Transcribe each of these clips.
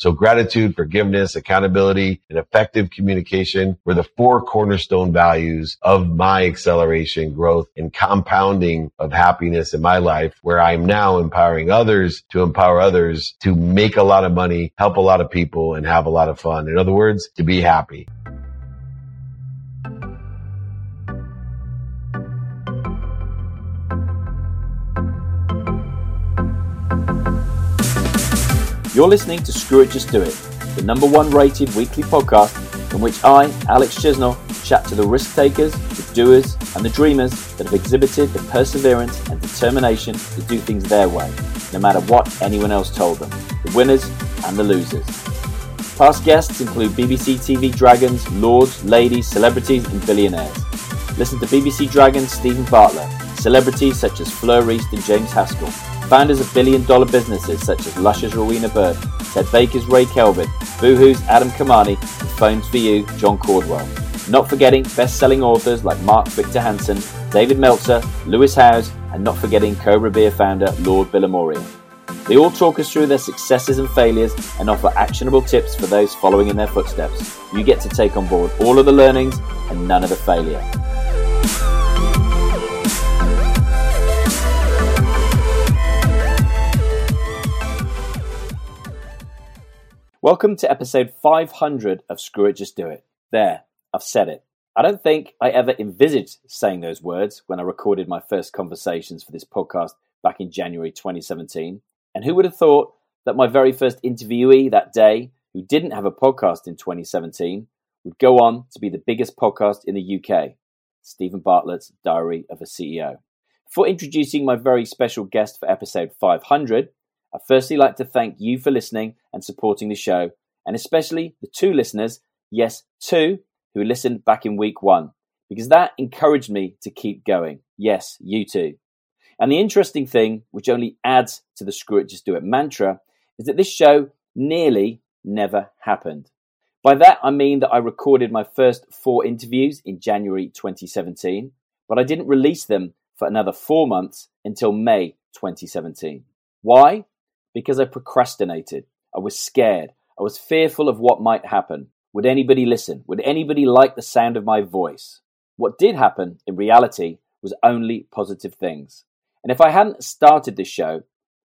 So gratitude, forgiveness, accountability, and effective communication were the four cornerstone values of my acceleration, growth, and compounding of happiness in my life, where I'm now empowering others to empower others to make a lot of money, help a lot of people, and have a lot of fun. In other words, to be happy. You're listening to Screw It Just Do It, the number one rated weekly podcast in which I, Alex Chisnall, chat to the risk takers, the doers, and the dreamers that have exhibited the perseverance and determination to do things their way, no matter what anyone else told them, the winners and the losers. Past guests include BBC TV dragons, lords, ladies, celebrities, and billionaires. Listen to BBC Dragons Steven Bartlett, celebrities such as Fleur East and James Haskell, founders of billion dollar businesses such as Lush's Rowena Bird, Ted Baker's Ray Kelvin, Boohoo's Adam Kamani, and Phones 4u, John Caudwell. Not forgetting best selling authors like Mark Victor Hansen, David Meltzer, Lewis Howes, and not forgetting Cobra Beer founder Lord Bilimoria. They all talk us through their successes and failures and offer actionable tips for those following in their footsteps. You get to take on board all of the learnings and none of the failure. Welcome to episode 500 of Screw It Just Do It. There, I've said it. I don't think I ever envisaged saying those words when I recorded my first conversations for this podcast back in January 2017. And who would have thought that my very first interviewee that day, who didn't have a podcast in 2017, would go on to be the biggest podcast in the UK, Steven Bartlett's Diary of a CEO. Before introducing my very special guest for episode 500, I'd firstly like to thank you for listening and supporting the show, and especially the two listeners, yes, two, who listened back in week one, because that encouraged me to keep going. Yes, you too. And the interesting thing, which only adds to the screw it, just do it mantra, is that this show nearly never happened. By that, I mean that I recorded my first four interviews in January 2017, but I didn't release them for another four months until May 2017. Why? Because I procrastinated. I was scared. I was fearful of what might happen. Would anybody listen? Would anybody like the sound of my voice? What did happen in reality was only positive things. And if I hadn't started this show,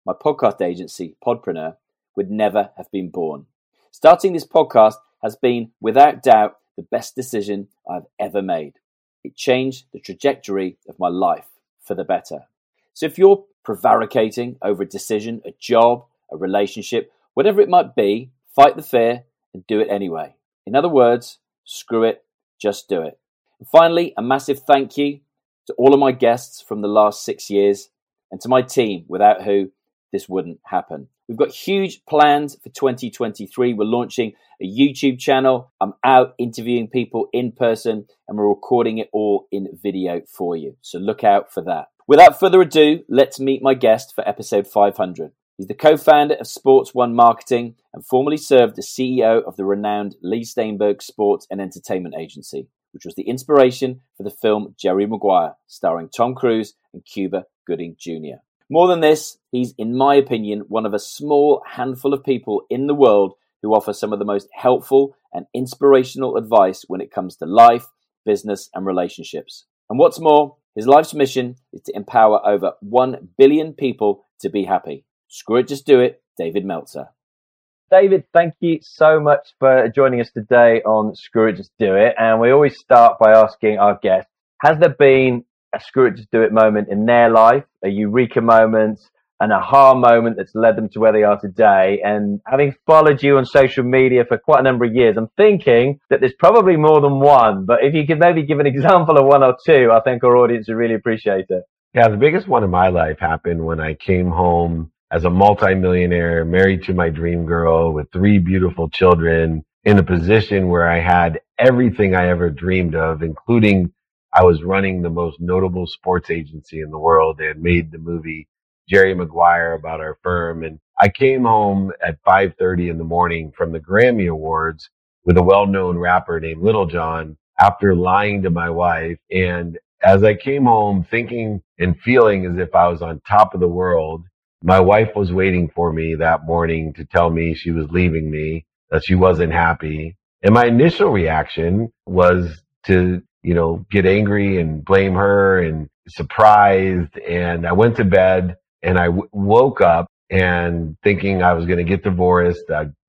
my podcast agency, Podpreneur, would never have been born. Starting this podcast has been, without doubt, the best decision I've ever made. It changed the trajectory of my life for the better. So if you're prevaricating over a decision, a job, a relationship, whatever it might be, fight the fear and do it anyway. In other words, screw it, just do it. And finally, a massive thank you to all of my guests from the last six years and to my team, without who this wouldn't happen. We've got huge plans for 2023. We're launching a YouTube channel. I'm out interviewing people in person and we're recording it all in video for you. So look out for that. Without further ado, let's meet my guest for episode 500. He's the co founder of Sports One Marketing and formerly served as CEO of the renowned Leigh Steinberg Sports and Entertainment Agency, which was the inspiration for the film Jerry Maguire, starring Tom Cruise and Cuba Gooding Jr. More than this, he's, in my opinion, one of a small handful of people in the world who offer some of the most helpful and inspirational advice when it comes to life, business, and relationships. And what's more, his life's mission is to empower over 1 billion people to be happy. Screw it, just do it. David Meltzer. David, thank you so much for joining us today on Screw It, Just Do It. And we always start by asking our guests, has there been a Screw It, Just Do It moment in their life, a eureka moment, an aha moment that's led them to where they are today. And having followed you on social media for quite a number of years, I'm thinking that there's probably more than one. But if you could maybe give an example of one or two, I think our audience would really appreciate it. Yeah, the biggest one in my life happened when I came home as a multimillionaire, married to my dream girl with three beautiful children in a position where I had everything I ever dreamed of, including I was running the most notable sports agency in the world. Had made the movie Jerry Maguire about our firm. And I came home at 5.30 in the morning from the Grammy Awards with a well-known rapper named Lil Jon after lying to my wife. And as I came home thinking and feeling as if I was on top of the world, My wife was waiting for me that morning to tell me she was leaving me, that she wasn't happy. And my initial reaction was to, you know, get angry and blame her and surprised. And I went to bed and I w- woke up and thinking I was going to get divorced.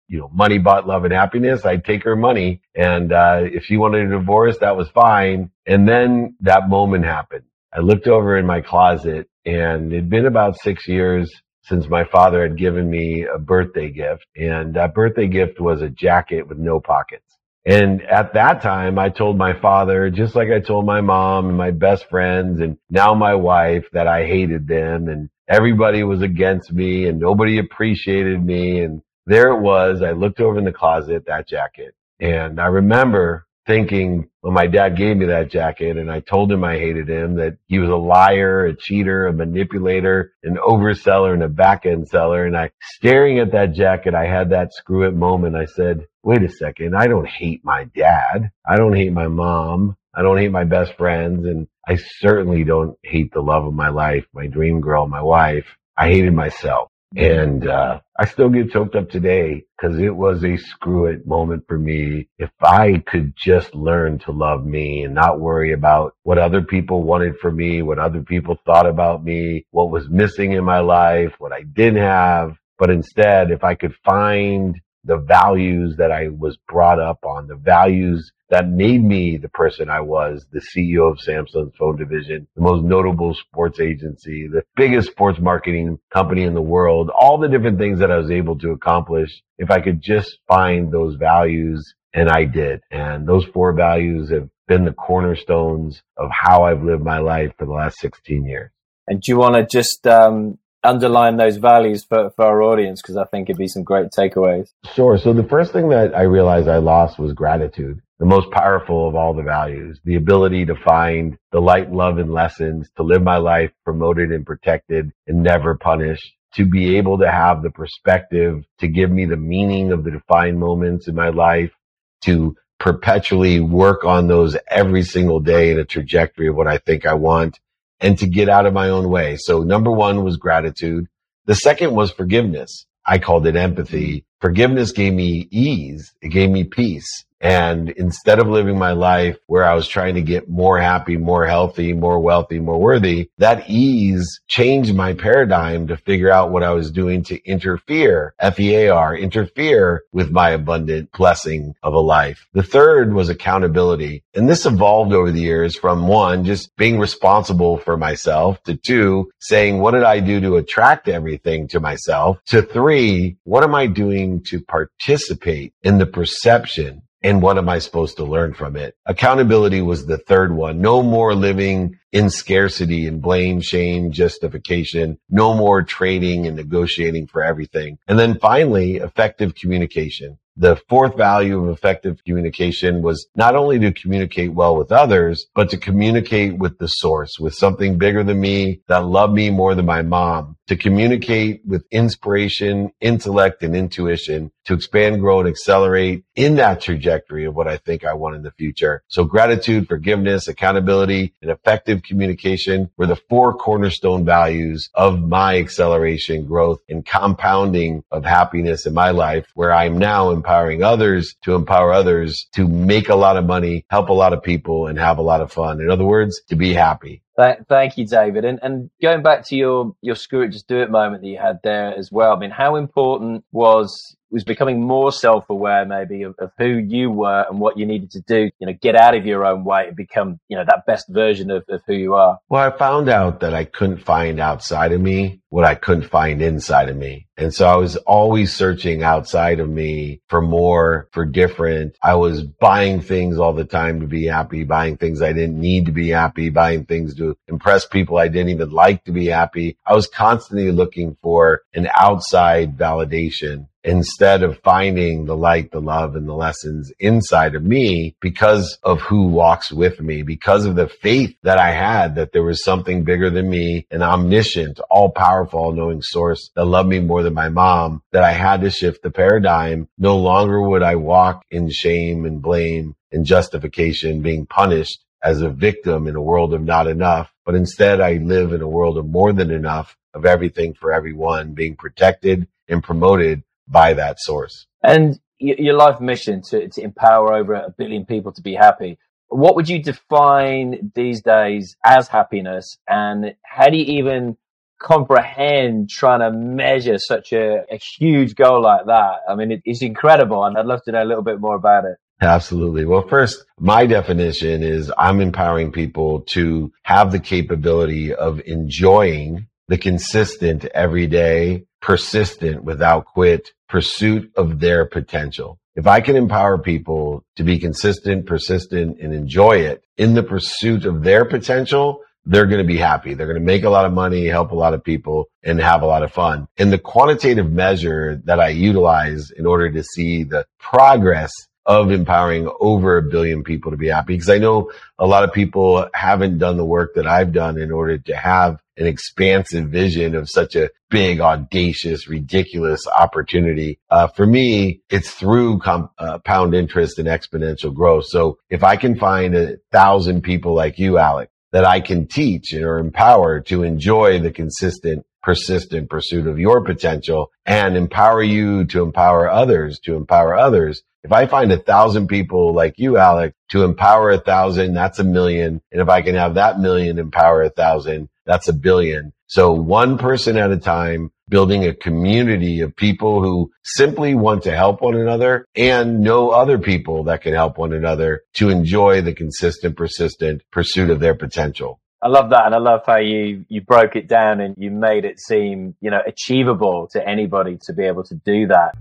You know, money bought love and happiness. I'd take her money. And, uh, if she wanted a divorce, that was fine. And then that moment happened. I looked over in my closet and it'd been about six years since my father had given me a birthday gift. And that birthday gift was a jacket with no pockets. And at that time, I told my father, just like I told my mom and my best friends and now my wife that I hated them and everybody was against me and nobody appreciated me. And there it was. I looked over in the closet, that jacket. And I remember thinking when my dad gave me that jacket and I told him I hated him that he was a liar, a cheater, a manipulator, an overseller and a back end seller. And I staring at that jacket, I had that screw it moment. I said, wait a second. I don't hate my dad. I don't hate my mom. I don't hate my best friends. And I certainly don't hate the love of my life, my dream girl, my wife. I hated myself. And uh, I still get choked up today because it was a screw it moment for me. If I could just learn to love me and not worry about what other people wanted for me, what other people thought about me, what was missing in my life, what I didn't have. But instead, if I could find the values that I was brought up on, the values that made me the person I was, the CEO of Samsung's phone division, the most notable sports agency, the biggest sports marketing company in the world, all the different things that I was able to accomplish. If I could just find those values and I did. And those four values have been the cornerstones of how I've lived my life for the last 16 years. And do you want to just um, underline those values for, for our audience? Because I think it'd be some great takeaways. Sure. So the first thing that I realized I lost was gratitude the most powerful of all the values, the ability to find the light, love, and lessons, to live my life promoted and protected and never punished, to be able to have the perspective to give me the meaning of the defined moments in my life, to perpetually work on those every single day in a trajectory of what I think I want and to get out of my own way. So number one was gratitude. The second was forgiveness. I called it empathy. Forgiveness gave me ease. It gave me peace. And instead of living my life where I was trying to get more happy, more healthy, more wealthy, more worthy, that ease changed my paradigm to figure out what I was doing to interfere, F-E-A-R, interfere with my abundant blessing of a life. The third was accountability. And this evolved over the years from one, just being responsible for myself to two, saying, what did I do to attract everything to myself? To three, what am I doing to participate in the perception and what am I supposed to learn from it? Accountability was the third one. No more living in scarcity and blame, shame, justification. No more trading and negotiating for everything. And then finally, effective communication. The fourth value of effective communication was not only to communicate well with others, but to communicate with the source, with something bigger than me that loved me more than my mom, to communicate with inspiration, intellect, and intuition to expand, grow, and accelerate in that trajectory of what I think I want in the future. So gratitude, forgiveness, accountability, and effective communication were the four cornerstone values of my acceleration, growth, and compounding of happiness in my life, where I'm now empowering others to empower others to make a lot of money, help a lot of people, and have a lot of fun. In other words, to be happy. Thank you, David. And, and going back to your, your screw it, just do it moment that you had there as well. I mean, how important was was becoming more self-aware maybe of, of, who you were and what you needed to do you know get out of your own way and become you know that best version of, of who you are. Well i found out that i couldn't find outside of me what i couldn't find inside of me. And so i was always searching outside of me for more for different. I was buying things all the time to be happy buying things i didn't need to be happy buying things to impress people i didn't even like to be happy. I was constantly looking for an outside validation instead of finding the light, the love, and the lessons inside of me because of who walks with me, because of the faith that I had that there was something bigger than me, an omniscient, all powerful, all knowing source that loved me more than my mom, that I had to shift the paradigm. No longer would I walk in shame and blame and justification, being punished as a victim in a world of not enough but instead I live in a world of more than enough of everything for everyone being protected and promoted by that source. And your life mission to, to empower over a billion people to be happy. What would you define these days as happiness? And how do you even comprehend trying to measure such a, a huge goal like that? I mean, it, it's incredible. And I'd love to know a little bit more about it. Absolutely. Well, first, my definition is I'm empowering people to have the capability of enjoying the consistent, everyday, persistent, without quit pursuit of their potential. If I can empower people to be consistent, persistent, and enjoy it in the pursuit of their potential, they're going to be happy. They're going to make a lot of money, help a lot of people, and have a lot of fun. And the quantitative measure that I utilize in order to see the progress of empowering over a billion people to be happy. Because I know a lot of people haven't done the work that I've done in order to have an expansive vision of such a big, audacious, ridiculous opportunity. Uh, for me, it's through compound uh, interest and exponential growth. So if I can find a thousand people like you, Alec, that I can teach or empower to enjoy the consistent persistent pursuit of your potential and empower you to empower others, to empower others, if I find a thousand people like you, Alec, to empower a thousand, that's a million. And if I can have that million empower a thousand, that's a billion. So one person at a time, building a community of people who simply want to help one another and know other people that can help one another to enjoy the consistent, persistent pursuit of their potential. I love that, and I love how you you broke it down and you made it seem you know achievable to anybody to be able to do that.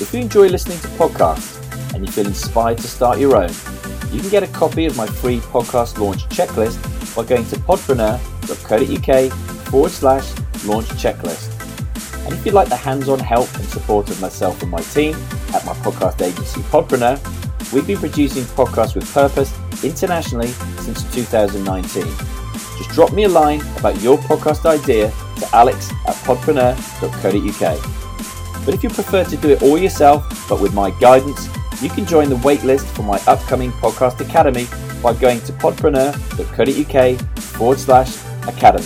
If you enjoy listening to podcasts and you feel inspired to start your own, you can get a copy of my free podcast launch checklist by going to podpreneur.co.uk forward slash launch checklist. And if you'd like the hands on help and support of myself and my team at my podcast agency Podpreneur, we've been producing podcasts with purpose internationally since 2019. Just drop me a line about your podcast idea to alex at podpreneur.co.uk. But if you prefer to do it all yourself, but with my guidance, you can join the waitlist for my upcoming podcast academy by going to podpreneur.co.uk forward slash academy.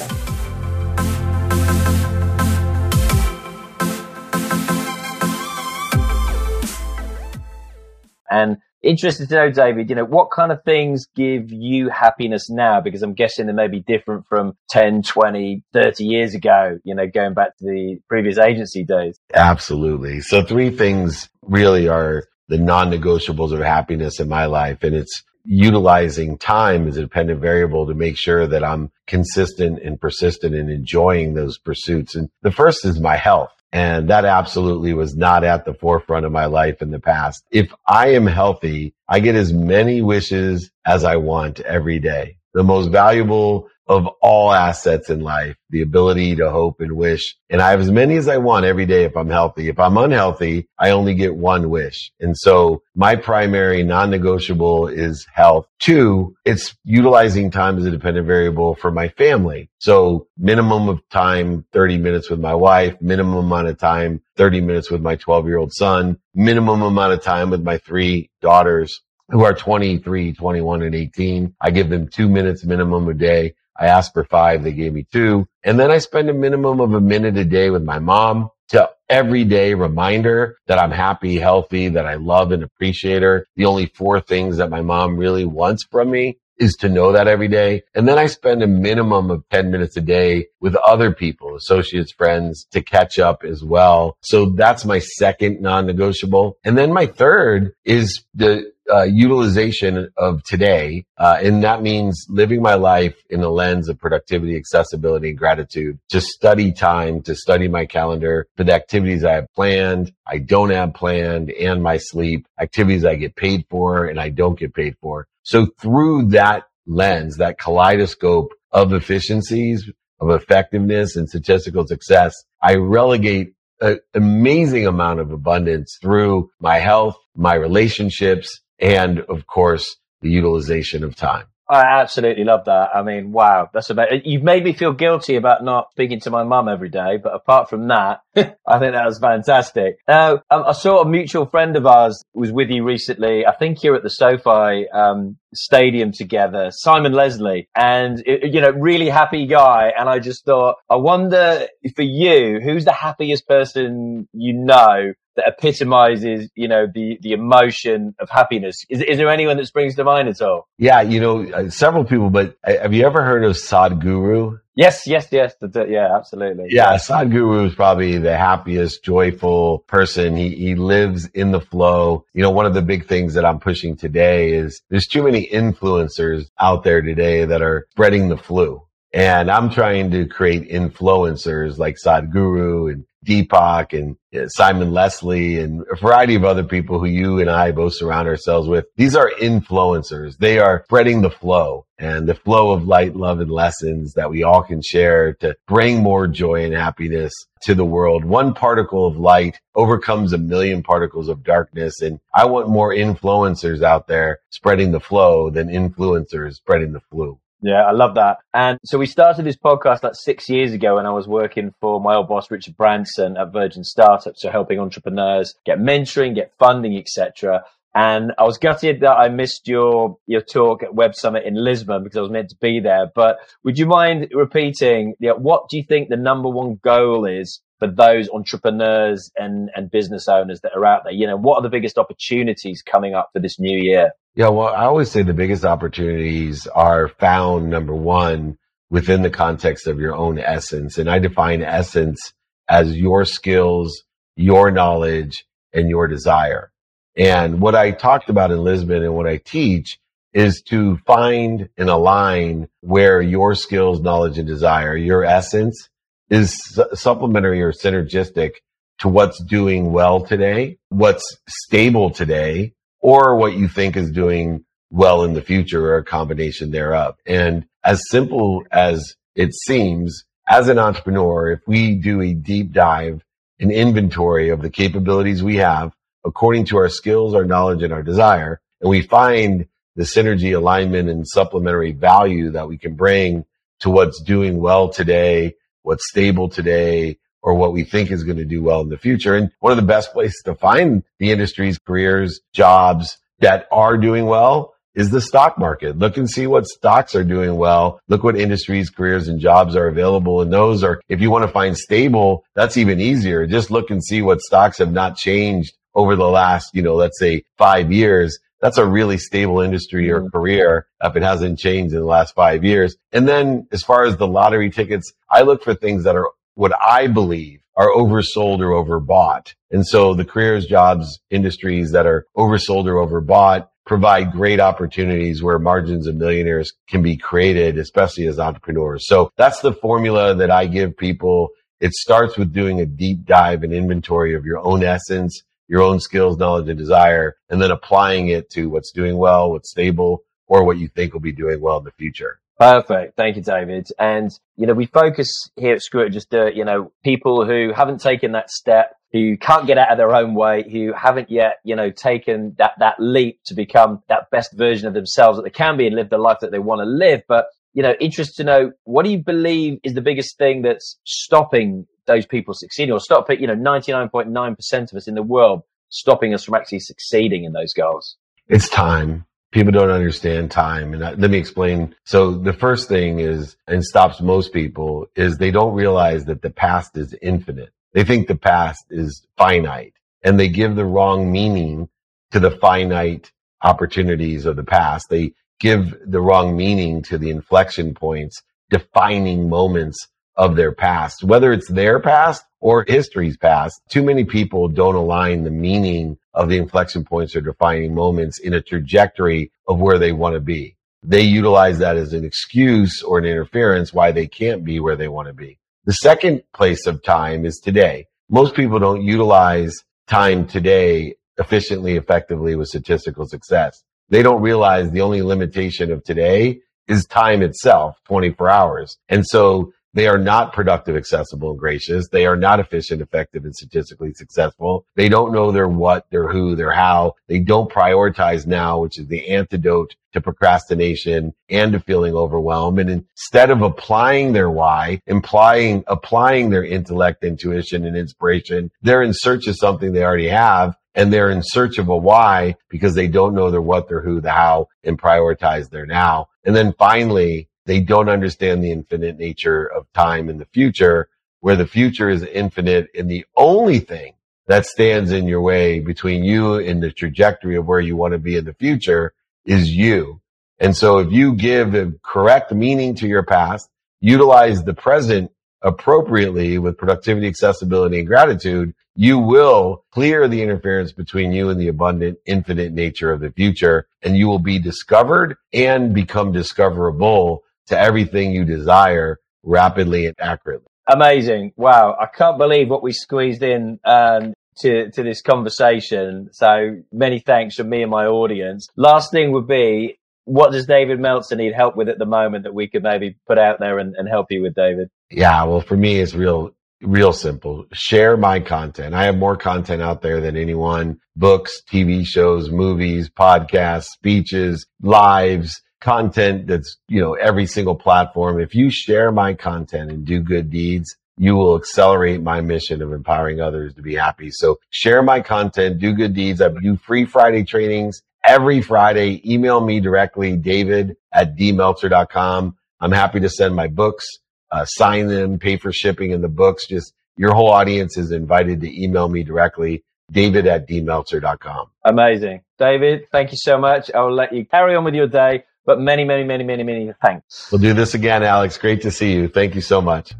And interested to know, David, you know, what kind of things give you happiness now? Because I'm guessing they may be different from 10, 20, 30 years ago, you know, going back to the previous agency days. Absolutely. So three things really are the non-negotiables of happiness in my life. And it's utilizing time as a dependent variable to make sure that I'm consistent and persistent in enjoying those pursuits. And the first is my health. And that absolutely was not at the forefront of my life in the past. If I am healthy, I get as many wishes as I want every day. The most valuable of all assets in life, the ability to hope and wish. And I have as many as I want every day if I'm healthy. If I'm unhealthy, I only get one wish. And so my primary non-negotiable is health. Two, it's utilizing time as a dependent variable for my family. So minimum of time, 30 minutes with my wife, minimum amount of time, 30 minutes with my 12 year old son, minimum amount of time with my three daughters who are 23, 21, and 18. I give them two minutes minimum a day. I asked for five. They gave me two. And then I spend a minimum of a minute a day with my mom to every day reminder that I'm happy, healthy, that I love and appreciate her. The only four things that my mom really wants from me is to know that every day. And then I spend a minimum of 10 minutes a day with other people, associates, friends to catch up as well. So that's my second non-negotiable. And then my third is the uh, utilization of today. Uh, and that means living my life in the lens of productivity, accessibility, and gratitude to study time, to study my calendar for the activities I have planned, I don't have planned, and my sleep, activities I get paid for and I don't get paid for. So through that lens, that kaleidoscope of efficiencies, of effectiveness and statistical success, I relegate an amazing amount of abundance through my health, my relationships, and of course, the utilization of time. I absolutely love that. I mean, wow, that's about. You've made me feel guilty about not speaking to my mum every day, but apart from that, I think that was fantastic. Now, um, I saw a mutual friend of ours was with you recently. I think you're at the SoFi um, Stadium together, Simon Leslie, and you know, really happy guy. And I just thought, I wonder for you, who's the happiest person you know that epitomizes, you know, the, the emotion of happiness. Is, is there anyone that springs to mind at all? Yeah, you know, uh, several people, but uh, have you ever heard of Sadhguru? Yes, yes, yes. Yeah, absolutely. Yeah, Sadhguru is probably the happiest, joyful person. He, he lives in the flow. You know, one of the big things that I'm pushing today is there's too many influencers out there today that are spreading the flu. And I'm trying to create influencers like Sadhguru and Deepak and Simon Leslie and a variety of other people who you and I both surround ourselves with. These are influencers. They are spreading the flow and the flow of light, love, and lessons that we all can share to bring more joy and happiness to the world. One particle of light overcomes a million particles of darkness. And I want more influencers out there spreading the flow than influencers spreading the flu. Yeah, I love that. And so we started this podcast like six years ago when I was working for my old boss, Richard Branson at Virgin Startups. So helping entrepreneurs get mentoring, get funding, etc. And I was gutted that I missed your, your talk at Web Summit in Lisbon because I was meant to be there. But would you mind repeating, you know, what do you think the number one goal is for those entrepreneurs and, and business owners that are out there? You know, what are the biggest opportunities coming up for this new year? Yeah, well, I always say the biggest opportunities are found, number one, within the context of your own essence. And I define essence as your skills, your knowledge, and your desire. And what I talked about in Lisbon and what I teach is to find and align where your skills, knowledge, and desire, your essence is supplementary or synergistic to what's doing well today, what's stable today, or what you think is doing well in the future or a combination thereof. And as simple as it seems, as an entrepreneur, if we do a deep dive, an inventory of the capabilities we have according to our skills, our knowledge, and our desire, and we find the synergy alignment and supplementary value that we can bring to what's doing well today, what's stable today, or what we think is going to do well in the future. And one of the best places to find the industries, careers, jobs that are doing well is the stock market. Look and see what stocks are doing well. Look what industries, careers, and jobs are available. And those are, if you want to find stable, that's even easier. Just look and see what stocks have not changed over the last, you know, let's say five years. That's a really stable industry or mm-hmm. career if it hasn't changed in the last five years. And then as far as the lottery tickets, I look for things that are what I believe are oversold or overbought. And so the careers, jobs, industries that are oversold or overbought provide great opportunities where margins of millionaires can be created, especially as entrepreneurs. So that's the formula that I give people. It starts with doing a deep dive and inventory of your own essence, your own skills, knowledge, and desire, and then applying it to what's doing well, what's stable, or what you think will be doing well in the future. Perfect. Thank you, David. And, you know, we focus here at Screw It Just It, you know, people who haven't taken that step, who can't get out of their own way, who haven't yet, you know, taken that, that leap to become that best version of themselves that they can be and live the life that they want to live. But, you know, interested to know, what do you believe is the biggest thing that's stopping those people succeeding or stopping, you know, 99.9% of us in the world stopping us from actually succeeding in those goals? It's time people don't understand time. And let me explain. So the first thing is, and stops most people is they don't realize that the past is infinite. They think the past is finite and they give the wrong meaning to the finite opportunities of the past. They give the wrong meaning to the inflection points, defining moments of their past, whether it's their past or history's past. Too many people don't align the meaning of the inflection points or defining moments in a trajectory of where they want to be. They utilize that as an excuse or an interference why they can't be where they want to be. The second place of time is today. Most people don't utilize time today efficiently, effectively with statistical success. They don't realize the only limitation of today is time itself, 24 hours. And so They are not productive, accessible, and gracious. They are not efficient, effective, and statistically successful. They don't know their what, their who, their how. They don't prioritize now, which is the antidote to procrastination and to feeling overwhelmed. And instead of applying their why, implying, applying their intellect, intuition, and inspiration, they're in search of something they already have and they're in search of a why because they don't know their what, their who, the how, and prioritize their now. And then finally, they don't understand the infinite nature of time in the future, where the future is infinite and the only thing that stands in your way between you and the trajectory of where you want to be in the future is you. And so if you give a correct meaning to your past, utilize the present appropriately with productivity, accessibility, and gratitude, you will clear the interference between you and the abundant, infinite nature of the future, and you will be discovered and become discoverable to everything you desire rapidly and accurately. Amazing. Wow. I can't believe what we squeezed in um, to, to this conversation. So many thanks from me and my audience. Last thing would be, what does David Meltzer need help with at the moment that we could maybe put out there and, and help you with, David? Yeah. Well, for me, it's real real simple. Share my content. I have more content out there than anyone. Books, TV shows, movies, podcasts, speeches, lives, content that's, you know, every single platform. If you share my content and do good deeds, you will accelerate my mission of empowering others to be happy. So share my content, do good deeds. I do free Friday trainings every Friday. Email me directly, david at dmeltzer.com. I'm happy to send my books uh, sign them, pay for shipping and the books. Just your whole audience is invited to email me directly, david at dmeltzer.com. Amazing. David, thank you so much. I will let you carry on with your day, but many, many, many, many, many thanks. We'll do this again, Alex. Great to see you. Thank you so much.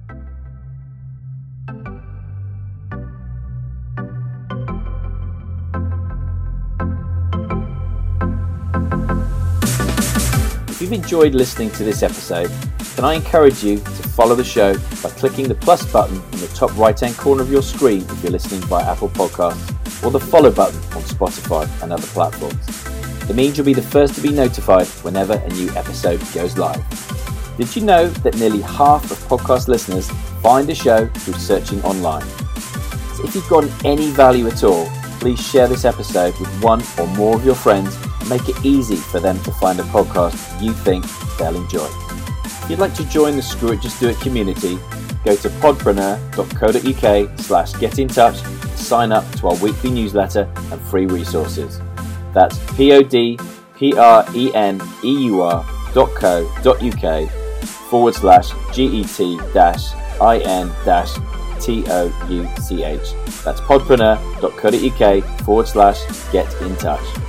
If you've enjoyed listening to this episode, can I encourage you to follow the show by clicking the plus button in the top right hand corner of your screen if you're listening by Apple Podcasts, or the follow button on Spotify and other platforms. It means you'll be the first to be notified whenever a new episode goes live. Did you know that nearly half of podcast listeners find a show through searching online? So if you've gotten any value at all, please share this episode with one or more of your friends and make it easy for them to find a podcast you think they'll enjoy. If you'd like to join the Screw It Just Do It community, go to podpreneur.co.uk slash get in touch to sign up to our weekly newsletter and free resources. That's P-O-D-P-R-E-N-E-U-R dot co dot uk forward slash G-E-T dash I-N dash T-O-U-C-H. That's podpreneur.co.uk forward slash get in touch.